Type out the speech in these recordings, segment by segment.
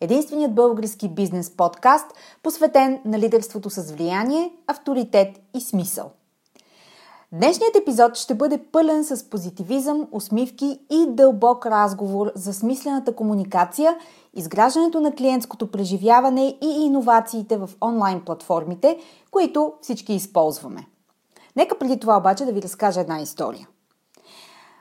единственият български бизнес подкаст, посветен на лидерството с влияние, авторитет и смисъл. Днешният епизод ще бъде пълен с позитивизъм, усмивки и дълбок разговор за смислената комуникация, изграждането на клиентското преживяване и иновациите в онлайн платформите, които всички използваме. Нека преди това обаче да ви разкажа една история.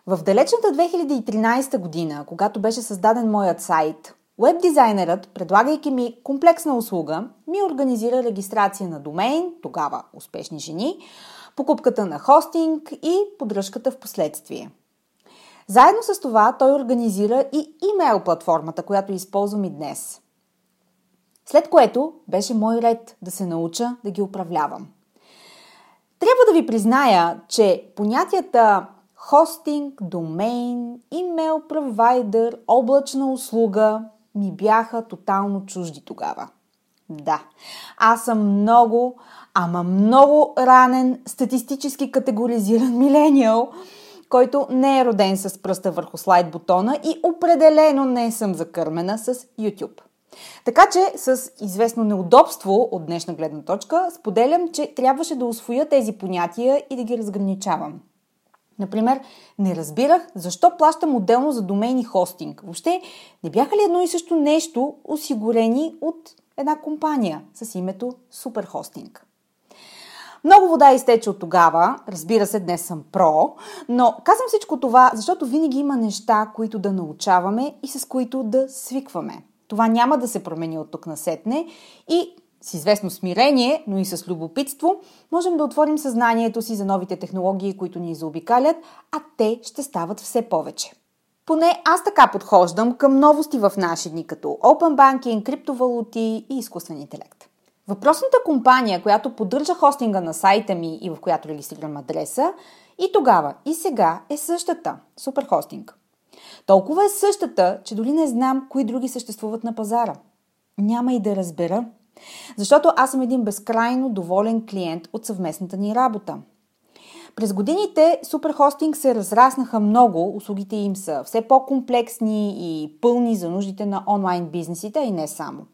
В далечната 2013 година, когато беше създаден моят сайт Веб дизайнерът, предлагайки ми комплексна услуга, ми организира регистрация на домейн, тогава успешни жени, покупката на хостинг и поддръжката в последствие. Заедно с това той организира и имейл платформата, която използвам и днес. След което беше мой ред да се науча да ги управлявам. Трябва да ви призная, че понятията хостинг, домейн, имейл провайдер, облачна услуга ми бяха тотално чужди тогава. Да, аз съм много, ама много ранен, статистически категоризиран милениал, който не е роден с пръста върху слайд бутона и определено не съм закърмена с YouTube. Така че с известно неудобство от днешна гледна точка споделям, че трябваше да освоя тези понятия и да ги разграничавам. Например, не разбирах защо плащам отделно за домейни хостинг. Въобще, не бяха ли едно и също нещо осигурени от една компания с името Суперхостинг? Много вода изтече от тогава, разбира се, днес съм про, но казвам всичко това, защото винаги има неща, които да научаваме и с които да свикваме. Това няма да се промени от тук насетне и с известно смирение, но и с любопитство, можем да отворим съзнанието си за новите технологии, които ни заобикалят, а те ще стават все повече. Поне аз така подхождам към новости в наши дни, като Open Banking, криптовалути и изкуствен интелект. Въпросната компания, която поддържа хостинга на сайта ми и в която регистрирам адреса, и тогава, и сега е същата – Суперхостинг. Толкова е същата, че дори не знам кои други съществуват на пазара. Няма и да разбера – защото аз съм един безкрайно доволен клиент от съвместната ни работа. През годините Суперхостинг се разраснаха много, услугите им са все по-комплексни и пълни за нуждите на онлайн бизнесите, и не само.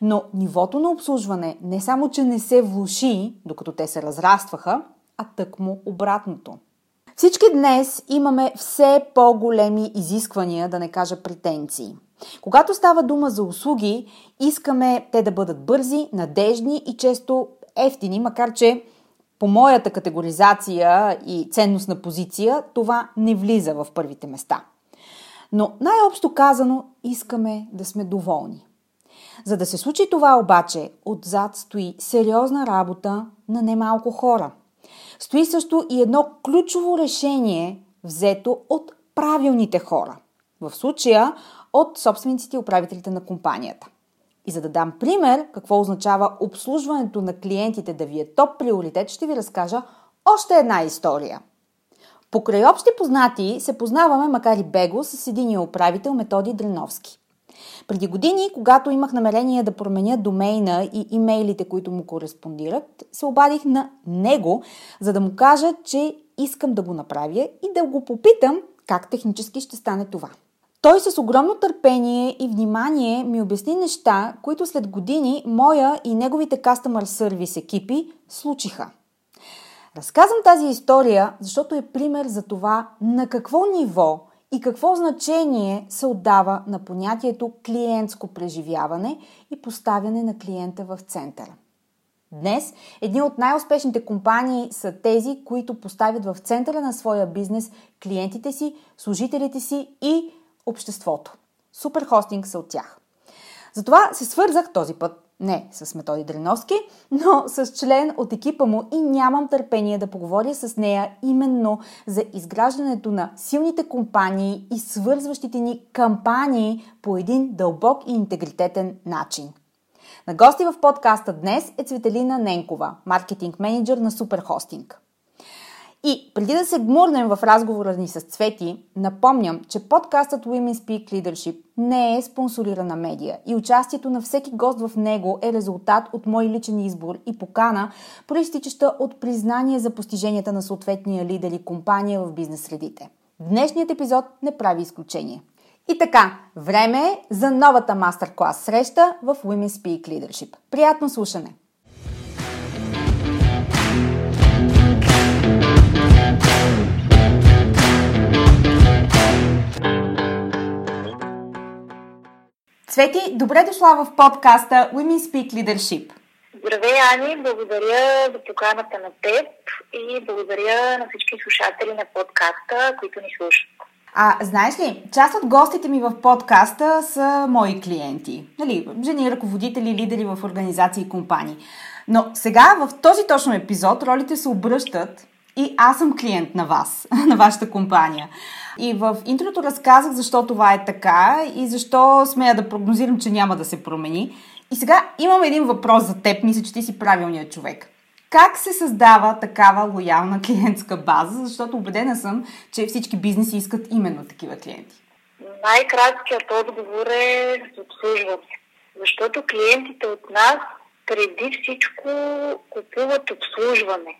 Но нивото на обслужване не само, че не се влуши, докато те се разрастваха, а тъкмо обратното. Всички днес имаме все по-големи изисквания, да не кажа претенции – когато става дума за услуги, искаме те да бъдат бързи, надежни и често ефтини, макар че по моята категоризация и ценностна позиция това не влиза в първите места. Но най-общо казано, искаме да сме доволни. За да се случи това обаче, отзад стои сериозна работа на немалко хора. Стои също и едно ключово решение, взето от правилните хора. В случая от собствениците и управителите на компанията. И за да дам пример какво означава обслужването на клиентите да ви е топ приоритет, ще ви разкажа още една история. Покрай общи познати се познаваме, макар и бего, с единия управител Методи Дреновски. Преди години, когато имах намерение да променя домейна и имейлите, които му кореспондират, се обадих на него, за да му кажа, че искам да го направя и да го попитам как технически ще стане това. Той с огромно търпение и внимание ми обясни неща, които след години моя и неговите customer service екипи случиха. Разказвам тази история, защото е пример за това на какво ниво и какво значение се отдава на понятието клиентско преживяване и поставяне на клиента в центъра. Днес едни от най-успешните компании са тези, които поставят в центъра на своя бизнес клиентите си, служителите си и обществото. Суперхостинг са от тях. Затова се свързах този път не с Методи Дреновски, но с член от екипа му и нямам търпение да поговоря с нея именно за изграждането на силните компании и свързващите ни кампании по един дълбок и интегритетен начин. На гости в подкаста днес е Цветелина Ненкова, маркетинг менеджер на Суперхостинг. И преди да се гмурнем в разговора ни с Цвети, напомням, че подкастът Women Speak Leadership не е спонсорирана медия и участието на всеки гост в него е резултат от мой личен избор и покана, проистичаща от признание за постиженията на съответния лидер и компания в бизнес средите. Днешният епизод не прави изключение. И така, време е за новата мастер-клас среща в Women Speak Leadership. Приятно слушане! Цвети, добре дошла в подкаста Women Speak Leadership. Здравей, Ани! Благодаря за поканата на теб и благодаря на всички слушатели на подкаста, които ни слушат. А знаеш ли, част от гостите ми в подкаста са мои клиенти. Нали, жени, ръководители, лидери в организации и компании. Но сега в този точно епизод ролите се обръщат и аз съм клиент на вас, на вашата компания. И в интрото разказах защо това е така и защо смея да прогнозирам, че няма да се промени. И сега имам един въпрос за теб. Мисля, че ти си правилният човек. Как се създава такава лоялна клиентска база? Защото убедена съм, че всички бизнеси искат именно такива клиенти. Най-краткият отговор е за обслужване. Защото клиентите от нас преди всичко купуват обслужване.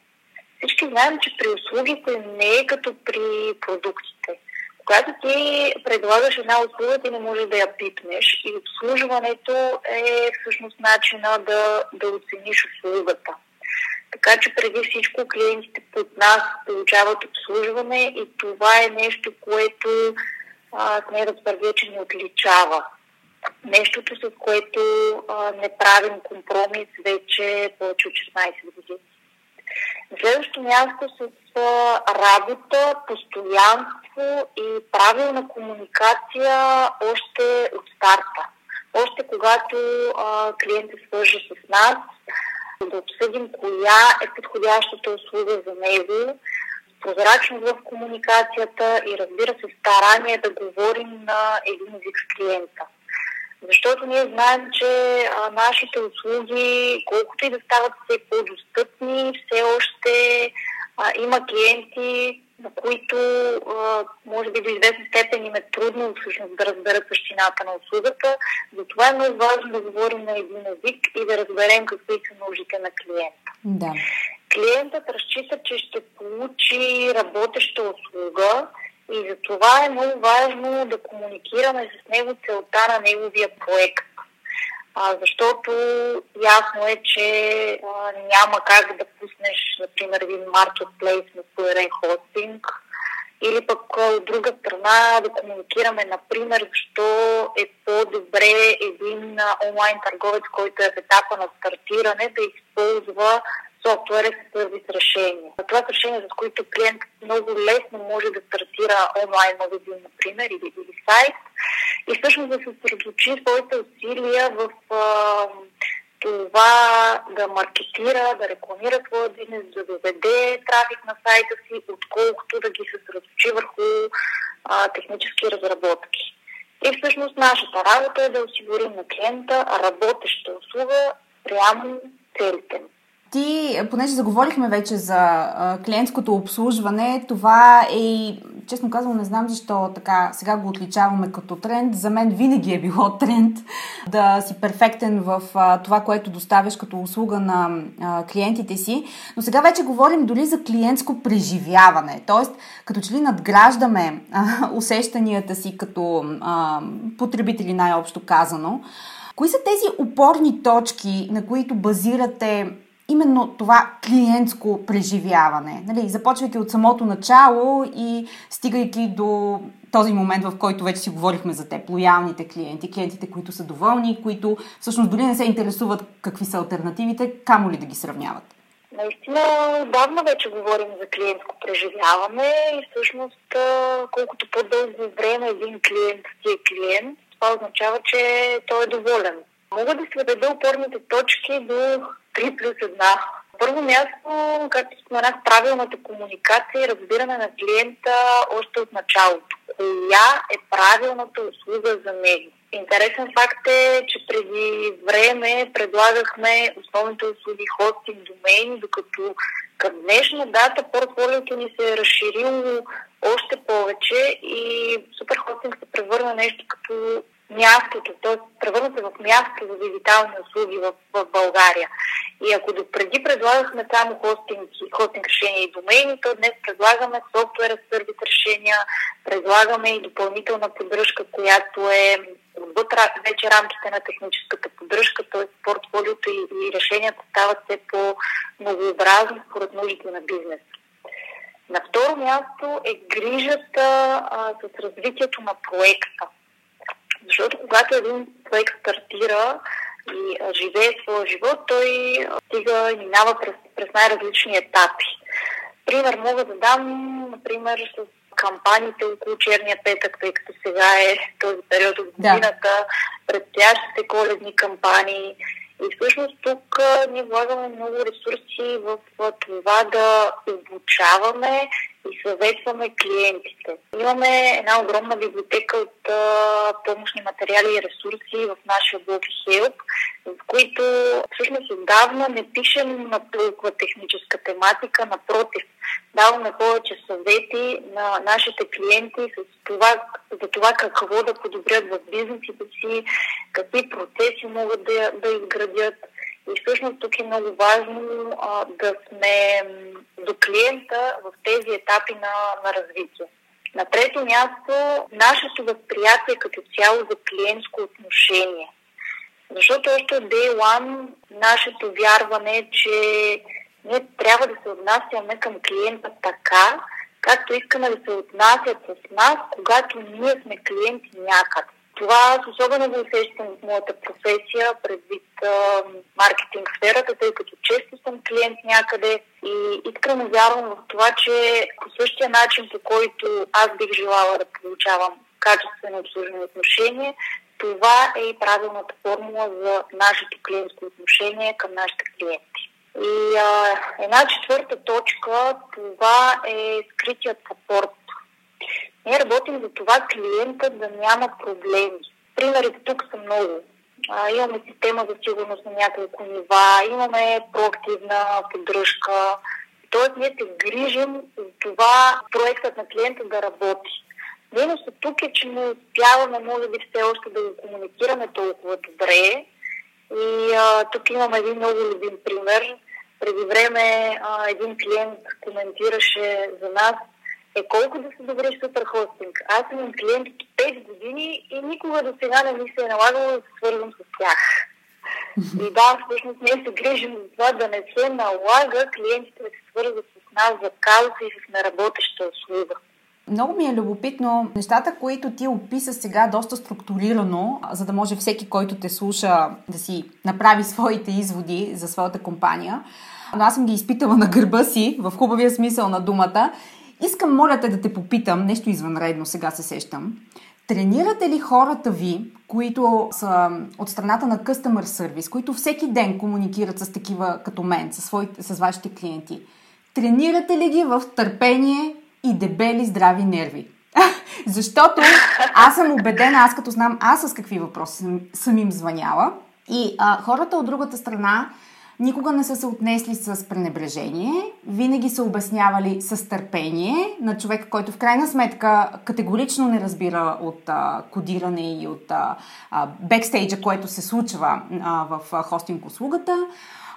Всички знаем, че при услугите не е като при продуктите. Когато ти предлагаш една услуга, ти не можеш да я пипнеш и обслужването е всъщност начина да, да оцениш услугата. Така че преди всичко клиентите под нас получават обслужване и това е нещо, което сме да твърдя, че ни отличава. Нещото, с което а, не правим компромис вече повече от 16 години. На следващото място с работа, постоянство и правилна комуникация още от старта. Още когато а, клиент свържа с нас, да обсъдим коя е подходящата услуга за него, прозрачност в комуникацията и разбира се старание да говорим на един език с клиента. Защото ние знаем, че а, нашите услуги, колкото и да стават все по-достъпни, все още а, има клиенти, на които а, може би до известна степен им е трудно всъщност да разберат същината на услугата. Затова е много важно да говорим на един език и да разберем какви са нуждите на клиента. Да. Клиентът разчита, че ще получи работеща услуга, и за това е много важно да комуникираме с него целта на неговия проект. А, защото ясно е, че а, няма как да пуснеш, например, един маркетплейс на поверен хостинг или пък от друга страна да комуникираме, например, защо е по-добре един онлайн търговец, който е в етапа на стартиране, да използва софтуер сервис решения. Това са решения, с които клиент много лесно може да стартира онлайн магазин, например, или, или сайт и всъщност да се съсредоточи своите усилия в а, това да маркетира, да рекламира своя бизнес, да доведе трафик на сайта си, отколкото да ги съсредоточи върху а, технически разработки. И всъщност нашата работа е да осигурим на клиента работеща услуга прямо целите му. Ти, понеже заговорихме вече за клиентското обслужване, това е и, честно казвам, не знам защо така сега го отличаваме като тренд. За мен винаги е било тренд да си перфектен в това, което доставяш като услуга на клиентите си. Но сега вече говорим дори за клиентско преживяване. Тоест, като че ли надграждаме усещанията си като потребители най-общо казано. Кои са тези опорни точки, на които базирате именно това клиентско преживяване. Нали, започвайки от самото начало и стигайки до този момент, в който вече си говорихме за те, лоялните клиенти, клиентите, които са доволни, които всъщност дори не се интересуват какви са альтернативите, камо ли да ги сравняват. Наистина, давно вече говорим за клиентско преживяване и всъщност колкото по-дълго време един клиент си е клиент, това означава, че той е доволен. Мога да сведа опорните точки до 3 плюс 1. Първо място, както споменах, правилната комуникация и разбиране на клиента още от началото. Коя е правилната услуга за него? Интересен факт е, че преди време предлагахме основните услуги хостинг, домейни, докато към днешна дата портфолиото ни се е разширило още повече и суперхостинг се превърна нещо като мястото, т.е. превърнат в място за дигитални услуги в, в България. И ако допреди предлагахме само хостинг, решения и домейни, то днес предлагаме софтуер сервис решения, предлагаме и допълнителна поддръжка, която е отвъд вече рамките на техническата поддръжка, т.е. портфолиото и, и решенията стават все по-многообразни според нуждите на бизнес. На второ място е грижата а, с развитието на проекта. Защото когато един проект стартира и живее своя живот, той стига и минава през, през най-различни етапи. Пример мога да дам, например, с кампаниите около черния петък, тъй като сега е този период от годината, да. предстоящите коледни кампании. И всъщност тук ние влагаме много ресурси в това да обучаваме и съветваме клиентите. Имаме една огромна библиотека от а, помощни материали и ресурси в нашия блог Help, в които всъщност отдавна не пишем на толкова техническа тематика, напротив, даваме повече съвети на нашите клиенти с това, за това какво да подобрят в бизнесите си, какви процеси могат да, да изградят и всъщност тук е много важно а, да сме до клиента в тези етапи на, на развитие. На трето място, нашето възприятие като цяло за клиентско отношение. Защото още от Day One нашето вярване е, че ние трябва да се отнасяме към клиента така, както искаме да се отнасят с нас, когато ние сме клиенти някъде. Това аз особено го усещам в моята професия, предвид а, маркетинг сферата, тъй като често съм клиент някъде и искрено вярвам в това, че по същия начин, по който аз бих желала да получавам качествено обслужено отношение, това е и правилната формула за нашето клиентско отношение към нашите клиенти. И а, една четвърта точка, това е скритият сапорт ние работим за това клиента да няма проблеми. Примерите тук са много. А, имаме система за сигурност на няколко нива, имаме проактивна поддръжка. Тоест ние се грижим за това проектът на клиента да работи. Минусът тук е, че не успяваме, може би, все още да го комуникираме толкова добре. И а, тук имам един много любим пример. Преди време а, един клиент коментираше за нас е колко да се добре суперхостинг. Аз имам клиент от 5 години и никога до сега не ми се е налагало да се свързвам с тях. И да, всъщност ние се грижим за това да не се налага клиентите да се свързват с нас за кауза и с неработеща услуга. Много ми е любопитно нещата, които ти описа сега доста структурирано, за да може всеки, който те слуша, да си направи своите изводи за своята компания. Но аз съм ги изпитала на гърба си, в хубавия смисъл на думата. Искам, моля те, да те попитам, нещо извънредно, сега се сещам. Тренирате ли хората ви, които са от страната на Customer Service, които всеки ден комуникират с такива като мен, с, своите, с вашите клиенти? Тренирате ли ги в търпение и дебели здрави нерви? Защото аз съм убедена, аз като знам аз с какви въпроси съм, съм им звъняла и а, хората от другата страна никога не са се отнесли с пренебрежение, винаги са обяснявали с търпение на човека, който в крайна сметка категорично не разбира от а, кодиране и от а, а, бекстейджа, което се случва а, в а, хостинг услугата.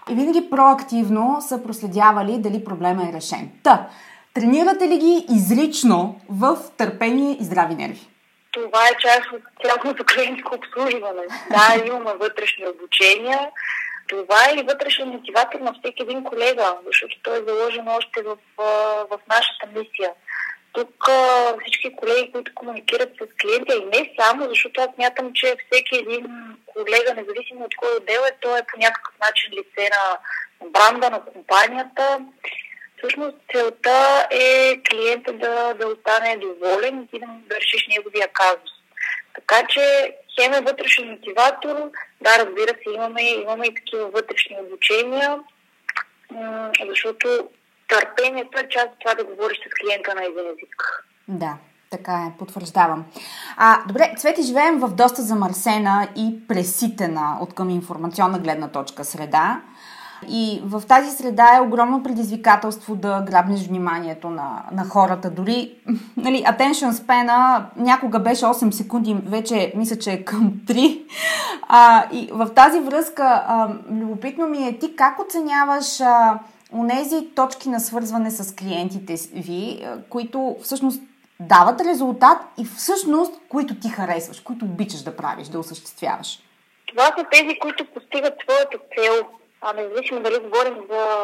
И винаги проактивно са проследявали дали проблема е решен. Та, тренирате ли ги изрично в търпение и здрави нерви? Това е част от цялото клиентско обслужване. Да, имаме вътрешни обучения, това е и вътрешен мотиватор на всеки един колега, защото той е заложен още в, в нашата мисия. Тук всички колеги, които комуникират с клиента и не само, защото аз мятам, че всеки един колега, независимо от кой отдел е, той е по някакъв начин лице на бранда, на компанията. Всъщност целта е клиента да, да остане доволен и да, да решиш неговия казус. Така че хем е вътрешен мотиватор, да, разбира се, имаме, имаме и такива вътрешни обучения, защото търпението е част от това да говориш с клиента на един език. Да, така е, потвърждавам. А, добре, Цвети, живеем в доста замърсена и преситена от към информационна гледна точка среда. И в тази среда е огромно предизвикателство да грабнеш вниманието на, на хората. Дори, нали, attention span някога беше 8 секунди, вече мисля, че е към 3. А, и в тази връзка, а, любопитно ми е ти как оценяваш а, онези точки на свързване с клиентите ви, а, които всъщност дават резултат и всъщност, които ти харесваш, които обичаш да правиш, да осъществяваш? Това са тези, които постигат своята цел а, независимо дали говорим за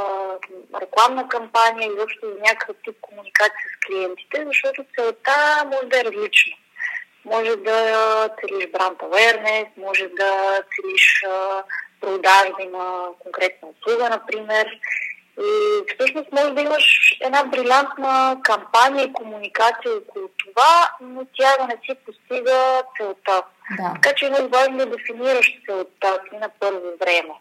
рекламна кампания или въобще за някакъв тип комуникация с клиентите, защото целта може да е различна. Може да целиш бранд awareness, може да целиш продажби на конкретна услуга, например. И всъщност може да имаш една брилянтна кампания и комуникация около това, но тя да не си постига целта. Да. Така че е много важно да дефинираш целта си на първо време.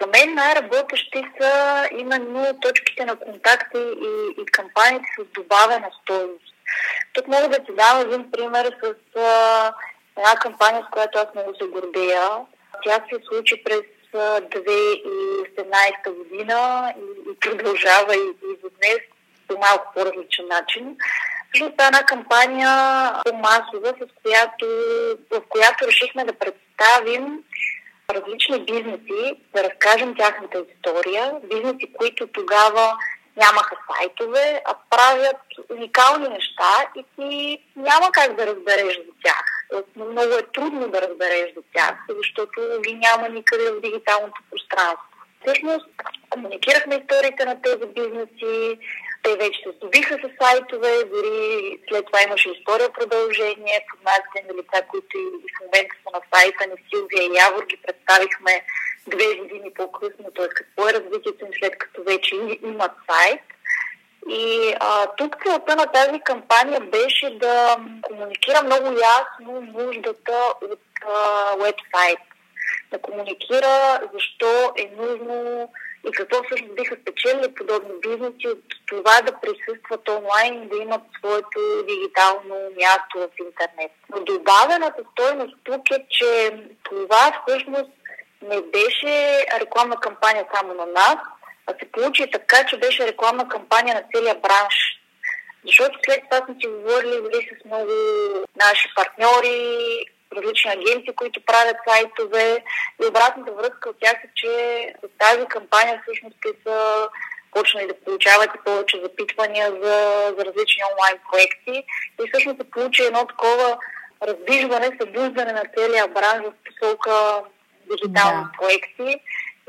За мен най-работещи са именно точките на контакти и, и кампаниите с добавена стоеност. Тук мога да ти дам един пример с а, една кампания, с която аз много се гордея. Тя се случи през 2017 година и, и продължава и, и до днес по малко по-различен начин. Всъщност е една кампания по-масова, с която, в която решихме да представим различни бизнеси, да разкажем тяхната история, бизнеси, които тогава нямаха сайтове, а правят уникални неща и ти няма как да разбереш за тях. Много е трудно да разбереш за тях, защото ги няма никъде в дигиталното пространство. Всъщност, комуникирахме историите на тези бизнеси, те вече се здобиха с сайтове, дори след това имаше история продължение, познатите на лица, които и в момента са на сайта на Силвия и Явор, ги представихме две години по-късно, т.е. какво е развитието им след като вече имат сайт. И а, тук целта на тази кампания беше да комуникира много ясно нуждата от вебсайт. Да комуникира защо е нужно и какво всъщност биха спечелили подобни бизнеси от това да присъстват онлайн и да имат своето дигитално място в интернет. Но добавената стойност тук е, че това всъщност не беше рекламна кампания само на нас, а се получи така, че беше рекламна кампания на целия бранш. Защото след това сме си говорили с много наши партньори, различни агенции, които правят сайтове и обратната връзка от тях е, че с тази кампания всъщност те са почнали да получават и повече запитвания за, за различни онлайн проекти и всъщност се получи едно такова раздвижване, събуждане на целия бранш в посока дигитални да. проекти.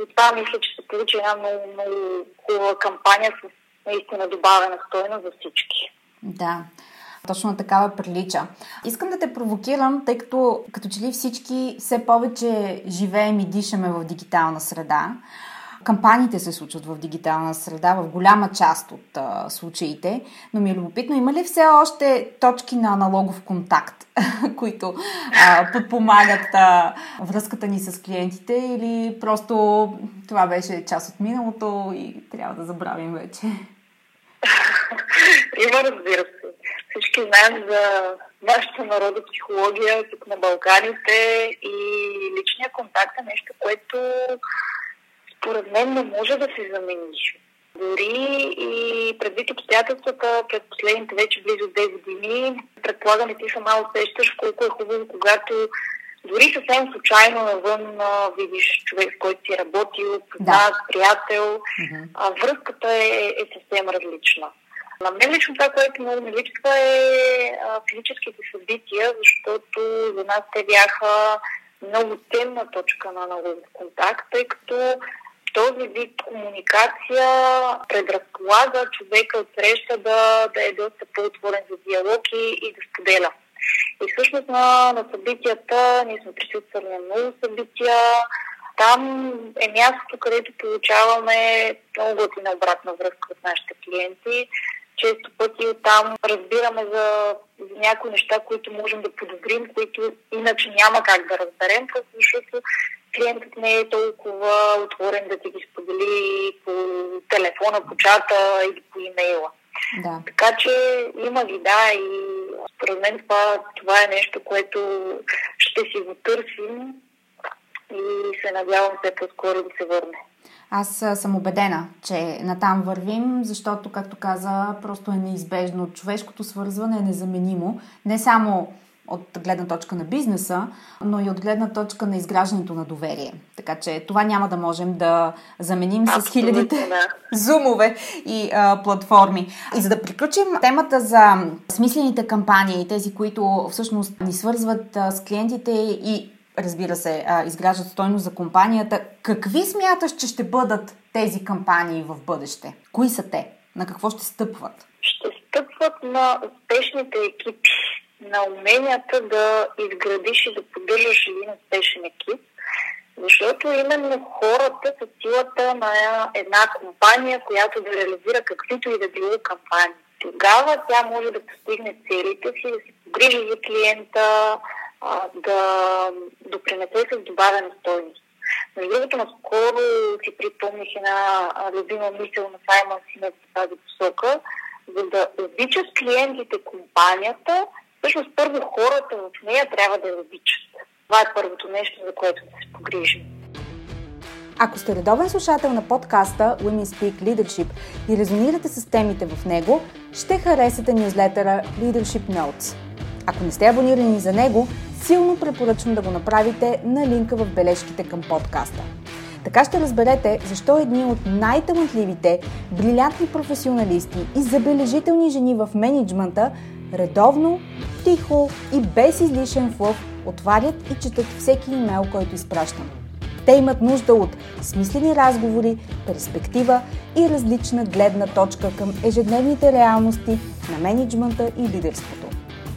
И това мисля, че се получи една много, много хубава кампания с наистина добавена стойност за всички. Да. Точно такава прилича. Искам да те провокирам, тъй като като че ли всички все повече живеем и дишаме в дигитална среда. Кампаниите се случват в дигитална среда в голяма част от а, случаите, но ми е любопитно, има ли все още точки на аналогов контакт, които а, подпомагат а, връзката ни с клиентите или просто това беше част от миналото и трябва да забравим вече? Има, разбира се. Всички знаем за нашата народопсихология тук на Балканите и личния контакт е нещо, което според мен не може да се замени. Дори и предвид обстоятелствата пред последните вече близо две години, предполагам и ти сама усещаш колко е хубаво, когато дори съвсем случайно навън а, видиш човек, с който си работил, познат, да. приятел, mm-hmm. а, връзката е, е съвсем различна. На мен лично това, което много ми липсва е физическите събития, защото за нас те бяха много темна точка на много контакт, тъй като този вид комуникация предразполага човека от среща да, да е доста по-отворен за диалог и, и да споделя. И всъщност на, на събитията, ние сме присъствали на много събития, там е мястото, където получаваме много готина обратна връзка от нашите клиенти. Често пъти оттам разбираме за, за някои неща, които можем да подобрим, които иначе няма как да разберем, защото клиентът не е толкова отворен да ти ги сподели по телефона, по чата или по имейла. Да. Така че има ги, да, и според мен това, това е нещо, което ще си го търсим и се надявам все по-скоро да се върне. Аз съм убедена, че натам вървим, защото, както каза, просто е неизбежно. Човешкото свързване е незаменимо. Не само от гледна точка на бизнеса, но и от гледна точка на изграждането на доверие. Така че това няма да можем да заменим Абсолютно, с хилядите да. зумове и а, платформи. И за да приключим темата за смислените кампании, тези, които всъщност ни свързват а, с клиентите и разбира се, изграждат стойност за компанията, какви смяташ, че ще бъдат тези кампании в бъдеще? Кои са те? На какво ще стъпват? Ще стъпват на успешните екипи на уменията да изградиш и да поддържаш един успешен екип, защото именно хората са силата на една компания, която да реализира каквито и да било кампании. Тогава тя може да постигне целите си, да се погрижи за клиента, да допринесе с добавена стойност. Между другото, наскоро си припомних една любима мисъл на Саймон Синет в тази посока, за да обичат клиентите компанията, всъщност първо хората в нея трябва да я обичат. Това е първото нещо, за което да се погрижим. Ако сте редовен слушател на подкаста Women Speak Leadership и резонирате с темите в него, ще харесате нюзлетъра Leadership Notes. Ако не сте абонирани за него, силно препоръчвам да го направите на линка в бележките към подкаста. Така ще разберете защо едни от най-талантливите, брилянтни професионалисти и забележителни жени в менеджмента редовно, тихо и без излишен флъв отварят и четат всеки имейл, който изпращам. Те имат нужда от смислени разговори, перспектива и различна гледна точка към ежедневните реалности на менеджмента и лидерството.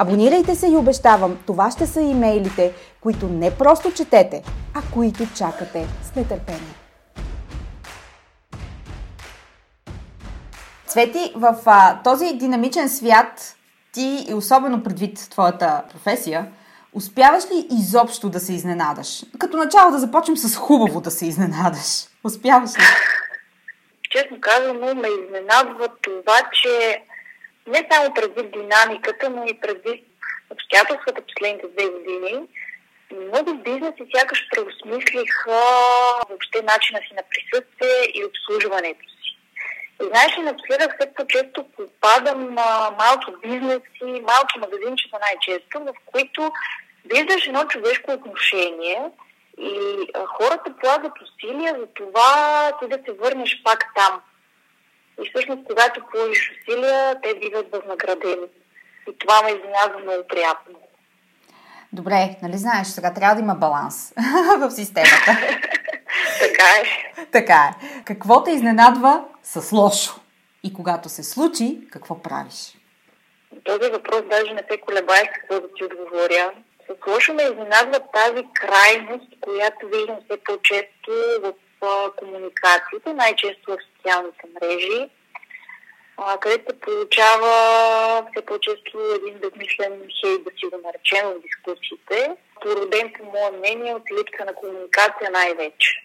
Абонирайте се и обещавам, това ще са имейлите, които не просто четете, а които чакате с нетърпение. Цвети, в а, този динамичен свят ти, и особено предвид твоята професия, успяваш ли изобщо да се изненадаш? Като начало да започнем с хубаво да се изненадаш. Успяваш ли? Честно казано, ме изненадва това, че не само предвид динамиката, но и предвид обстоятелствата последните две години, много бизнеси сякаш преосмислиха въобще начина си на присъствие и обслужването си. И знаеш ли, напоследък все по-често попадам на малки бизнеси, малки магазинчета най-често, в които виждаш едно човешко отношение и хората полагат усилия за това ти да се върнеш пак там. И всъщност, когато положиш усилия, те биват възнаградени. И това ме изненадва много приятно. Добре, нали знаеш, сега трябва да има баланс в системата. така е. Така е. Какво те изненадва с лошо? И когато се случи, какво правиш? Този въпрос даже не се колебая какво да ти отговоря. С лошо ме изненадва тази крайност, която виждам все по-често в комуникациите, най-често в социалните мрежи, където се получава все по-често един безмислен хейт, да си го наречем в дискусиите, породен по мое мнение от липса на комуникация най-вече.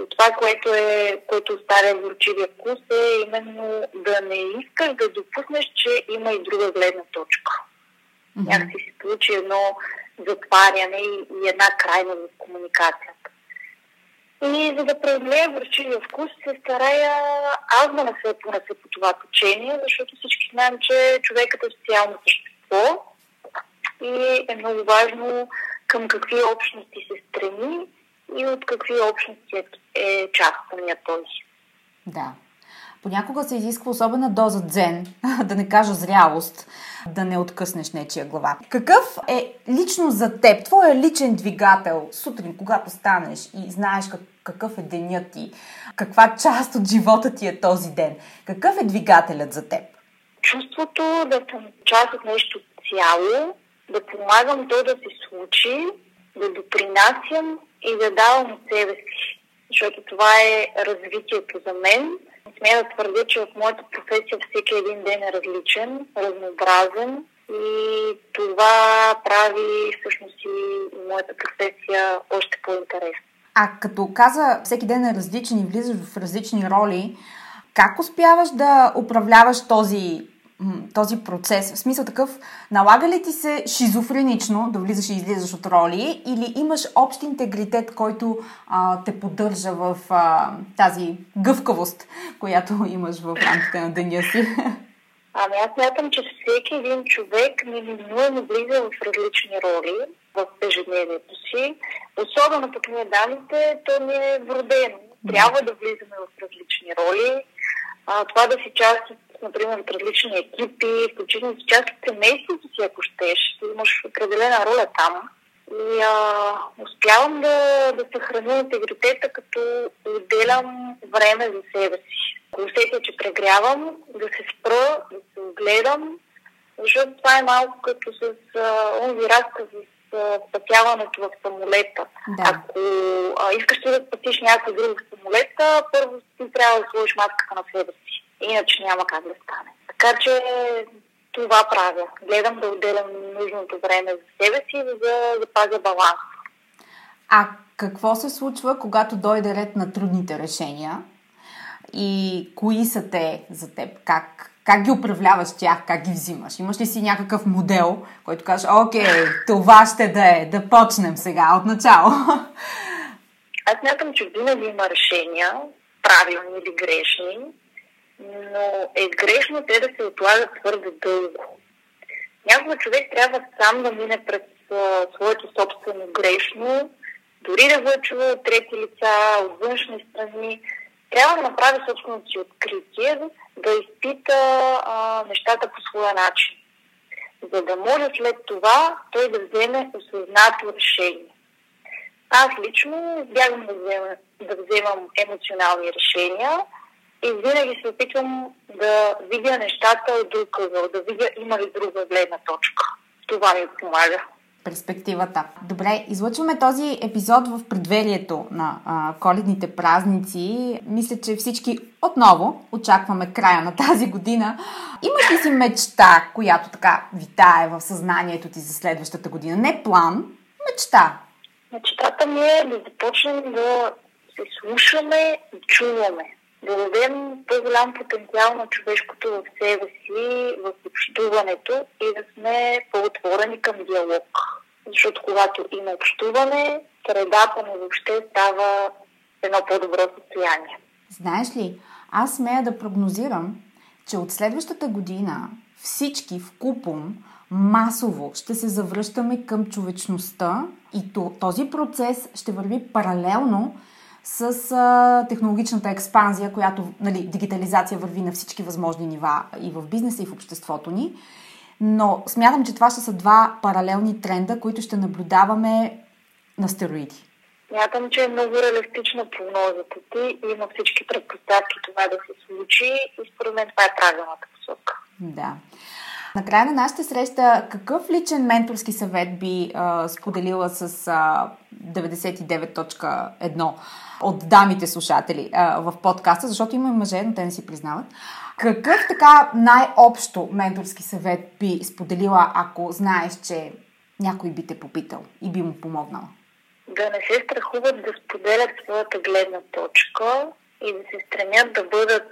И това, което, е, което оставя горчивия вкус е именно да не искаш да допуснеш, че има и друга гледна точка. Mm-hmm. Някакси се получи едно затваряне и, и една крайна в комуникацията. И за да преодолея горчивия вкус, се старая аз да не се понеса по това течение, защото всички знаем, че човекът е социално същество и е много важно към какви общности се стреми и от какви общности е, е част самия той. Да. Понякога се изисква особена доза дзен, да не кажа зрялост, да не откъснеш нечия глава. Какъв е лично за теб, твоя личен двигател, сутрин, когато станеш и знаеш как, какъв е денят ти, каква част от живота ти е този ден? Какъв е двигателят за теб? Чувството да съм част от нещо цяло, да помагам то да се случи, да допринасям и да давам от себе си. Защото това е развитието за мен. Смея да твърдя, че в моята професия всеки един ден е различен, разнообразен и това прави всъщност и моята професия още по-интересна. А като каза всеки ден е различен и влизаш в различни роли, как успяваш да управляваш този този процес? В смисъл такъв, налага ли ти се шизофренично да влизаш и излизаш от роли или имаш общ интегритет, който а, те поддържа в а, тази гъвкавост, която имаш в рамките на деня си? Ами аз мятам, че всеки един човек неминуемо влиза в различни роли в ежедневието си. Особено пък ние дамите, то ни е вродено. Трябва да влизаме в различни роли. А, това да си част от например, от различни екипи, включително с част от семейството си, ако щеш. Ти имаш определена роля там. И а, успявам да, да съхраня интегритета, като отделям време за себе си. Ако усетя, че прегрявам, да се спра, да се огледам, защото това е малко като с онзи разказ с спасяването в самолета. Да. Ако а, искаш да спасиш някой друг в самолета, първо ти трябва да сложиш маската на себе си. Иначе няма как да стане. Така че това правя. Гледам да отделям нужното време за себе си, за да запазя баланс. А какво се случва, когато дойде ред на трудните решения? И кои са те за теб? Как, как ги управляваш тях? Как ги взимаш? Имаш ли си някакъв модел, който кажеш, окей, това ще да е, да почнем сега, от начало? Аз мятам, че винаги има решения, правилни или грешни, но е грешно те да се отлагат твърде дълго. Някой човек трябва сам да мине през своето собствено грешно, дори да го е от трети лица, от външни страни, трябва да направи собственото си откритие, да изпита а, нещата по своя начин, за да може след това той да вземе осъзнато решение. Аз лично избягвам да взема, да вземам емоционални решения, и винаги се опитвам да видя нещата от друг ъгъл, да видя има ли друга гледна точка. Това ми помага. Перспективата. Добре, излъчваме този епизод в предверието на а, коледните празници. Мисля, че всички отново очакваме края на тази година. Имаш ли си мечта, която така витае в съзнанието ти за следващата година? Не план, мечта. Мечтата ми е да започнем да се слушаме и чуваме да дадем по-голям потенциал на човешкото в себе си, в общуването и да сме по-отворени към диалог. Защото когато има общуване, средата ни въобще става едно по-добро състояние. Знаеш ли, аз смея да прогнозирам, че от следващата година всички в купом масово ще се завръщаме към човечността и този процес ще върви паралелно с а, технологичната експанзия, която нали, дигитализация върви на всички възможни нива и в бизнеса, и в обществото ни. Но смятам, че това ще са два паралелни тренда, които ще наблюдаваме на стероиди. Смятам, че е много реалистична прогнозата ти има всички предпоставки това да се случи и според мен това е правилната посока. Да. Накрая на нашата среща, какъв личен менторски съвет би а, споделила с а, 99.1 от дамите слушатели в подкаста, защото има и мъже, но те не си признават. Какъв така най-общо менторски съвет би споделила, ако знаеш, че някой би те попитал и би му помогнал? Да не се страхуват да споделят своята гледна точка и да се стремят да бъдат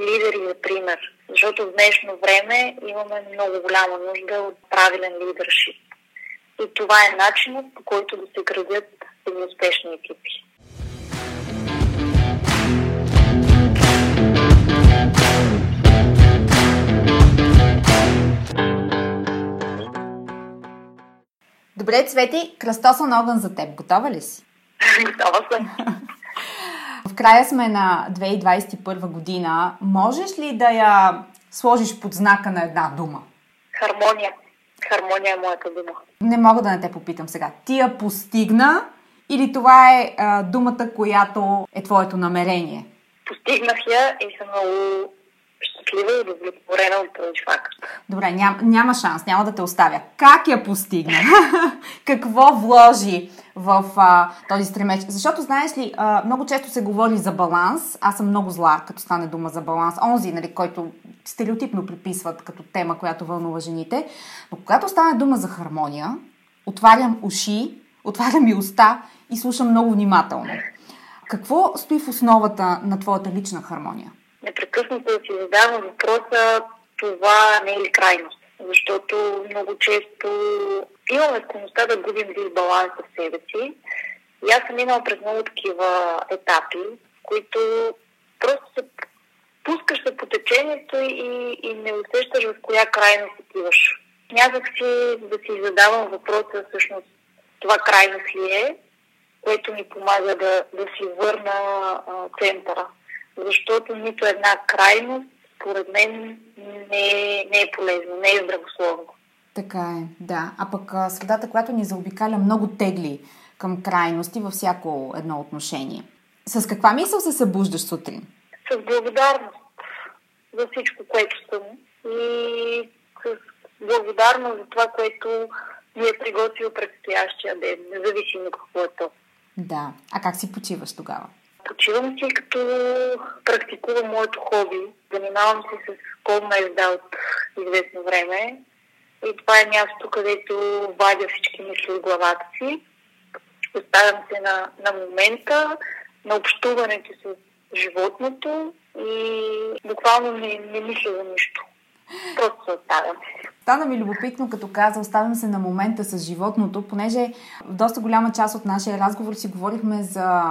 лидери за пример. Защото в днешно време имаме много голяма нужда от правилен лидершип. И това е начинът по който да се градят успешни екипи. Добре, Цвети, кръстосан огън за теб. Готова ли си? Готова съм. В края сме на 2021 година. Можеш ли да я сложиш под знака на една дума? Хармония. Хармония е моята дума. Не мога да не те попитам сега. Ти я постигна или това е а, думата, която е твоето намерение? Постигнах я и съм много щастлива и удовлетворена от този факт. Добре, ням, няма шанс, няма да те оставя. Как я постигна? Какво вложи в а, този стремеж? Защото, знаеш ли, а, много често се говори за баланс. Аз съм много зла, като стане дума за баланс. Онзи, нали, който стереотипно приписват като тема, която вълнува жените. Но когато стане дума за хармония, отварям уши, отварям и уста и слушам много внимателно. Какво стои в основата на твоята лична хармония? Непрекъснато да си задавам въпроса това не е ли крайност. Защото много често имаме склонността да губим дисбаланс в себе си. И аз съм минала през много такива етапи, които просто се пускаш се по течението и, и не усещаш в коя крайност отиваш. Някак си да си задавам въпроса всъщност това крайност ли е, което ми помага да, да си върна а, центъра защото нито една крайност, според мен, не е, не е полезно, не е здравословно. Така е, да. А пък средата, която ни заобикаля, много тегли към крайности във всяко едно отношение. С каква мисъл се събуждаш сутрин? С благодарност за всичко, което съм и с благодарност за това, което ми е приготвил предстоящия ден, независимо какво е то. Да. А как си почиваш тогава? Почивам си като практикувам моето хоби. Занимавам се с колна езда от известно време. И това е място, където вадя всички мисли от главата си. Оставям се на, на момента, на общуването с животното и буквално не, не мисля за нищо. Просто се оставям. Стана ми любопитно, като каза, оставям се на момента с животното, понеже в доста голяма част от нашия разговор си говорихме за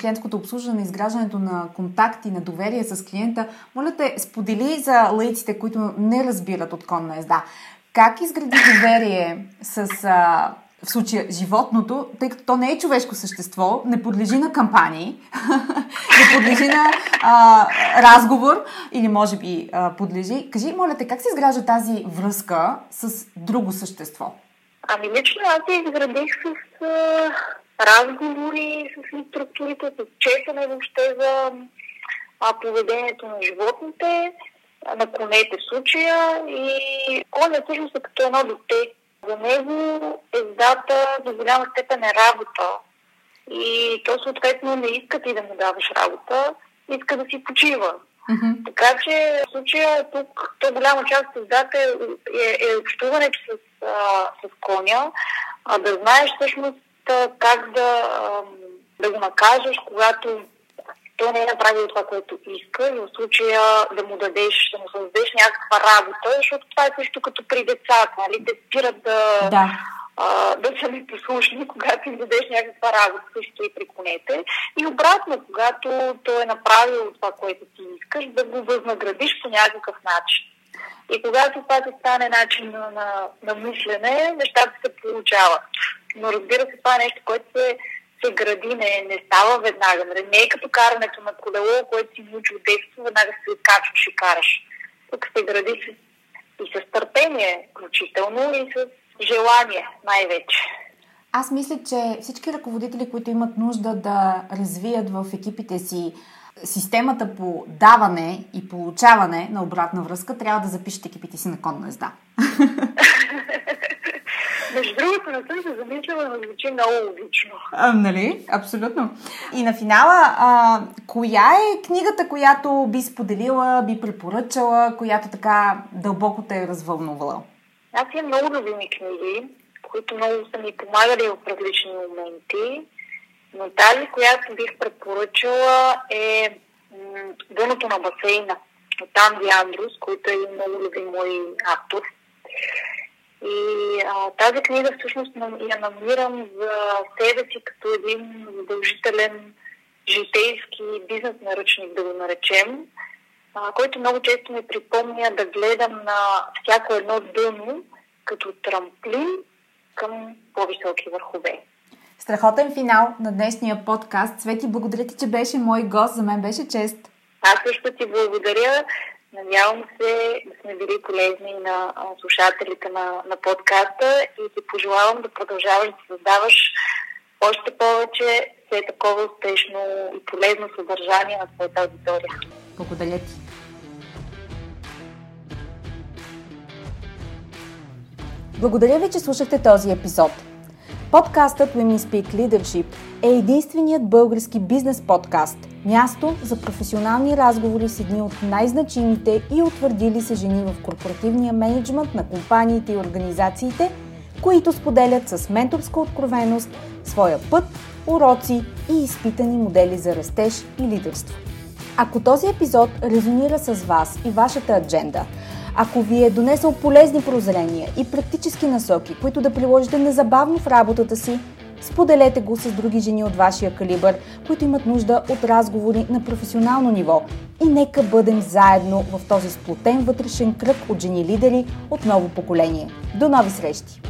клиентското обслужване, изграждането на контакти, на доверие с клиента. Моля те, сподели за лаиците, които не разбират от конна езда. Как изгради доверие с а, в случая животното, тъй като то не е човешко същество, не подлежи на кампании, не подлежи на а, разговор или може би а, подлежи. Кажи, моля те, как се изгражда тази връзка с друго същество? Ами лично аз я изградих с а, разговори, с структурите, с четене въобще за а, поведението на животните, на конете в случая и коня всъщност е като едно дете за него ездата до голяма степен е работа. И то съответно не иска ти да му даваш работа, иска да си почива. Mm-hmm. Така че в случая тук то голяма част от ездата е, е, е общуването с, а, с коня, а да знаеш всъщност как да, а, да го накажеш, когато той не е направил това, което иска и в случая да му дадеш, да му създадеш някаква работа, защото това е също като при децата, нали? Те спират да, да. А, да са непослушни, когато им дадеш някаква работа, също и при конете. И обратно, когато той е направил това, което ти искаш, да го възнаградиш по някакъв начин. И когато това ти стане начин на, на, на мислене, нещата се получават. Но разбира се, това е нещо, което се се гради, не, не става веднага. Нали? Не е като карането на колело, което си научи от детство, веднага се качваш и караш. Тук се гради с, и с търпение, включително, и с желание най-вече. Аз мисля, че всички ръководители, които имат нужда да развият в екипите си системата по даване и получаване на обратна връзка, трябва да запишат екипите си на конна езда. Между другото, не съм се замислила, но звучи много логично. А, нали? Абсолютно. И на финала, а, коя е книгата, която би споделила, би препоръчала, която така дълбоко те е развълнувала? Аз имам много любими книги, които много са ми помагали в различни моменти, но тази, която бих препоръчала е Дъното на басейна от Анди Андрус, който е много любим мой автор. И а, тази книга всъщност я намирам за себе си като един задължителен житейски бизнес наръчник, да го наречем, а, който много често ми припомня да гледам на всяко едно дъно като трамплин към по-високи върхове. Страхотен финал на днешния подкаст. Свети, благодаря ти, че беше мой гост. За мен беше чест. Аз също ти благодаря. Надявам се да сме били полезни на слушателите на, на подкаста и ти пожелавам да продължаваш да създаваш още повече все такова успешно и полезно съдържание на твоята аудитория. Благодаря ти. Благодаря ви, че слушахте този епизод. Подкастът Women Speak Leadership е единственият български бизнес подкаст – място за професионални разговори с едни от най-значимите и утвърдили се жени в корпоративния менеджмент на компаниите и организациите, които споделят с менторска откровеност своя път, уроци и изпитани модели за растеж и лидерство. Ако този епизод резонира с вас и вашата адженда – ако ви е донесъл полезни прозрения и практически насоки, които да приложите незабавно в работата си, споделете го с други жени от вашия калибър, които имат нужда от разговори на професионално ниво. И нека бъдем заедно в този сплотен вътрешен кръг от жени лидери от ново поколение. До нови срещи!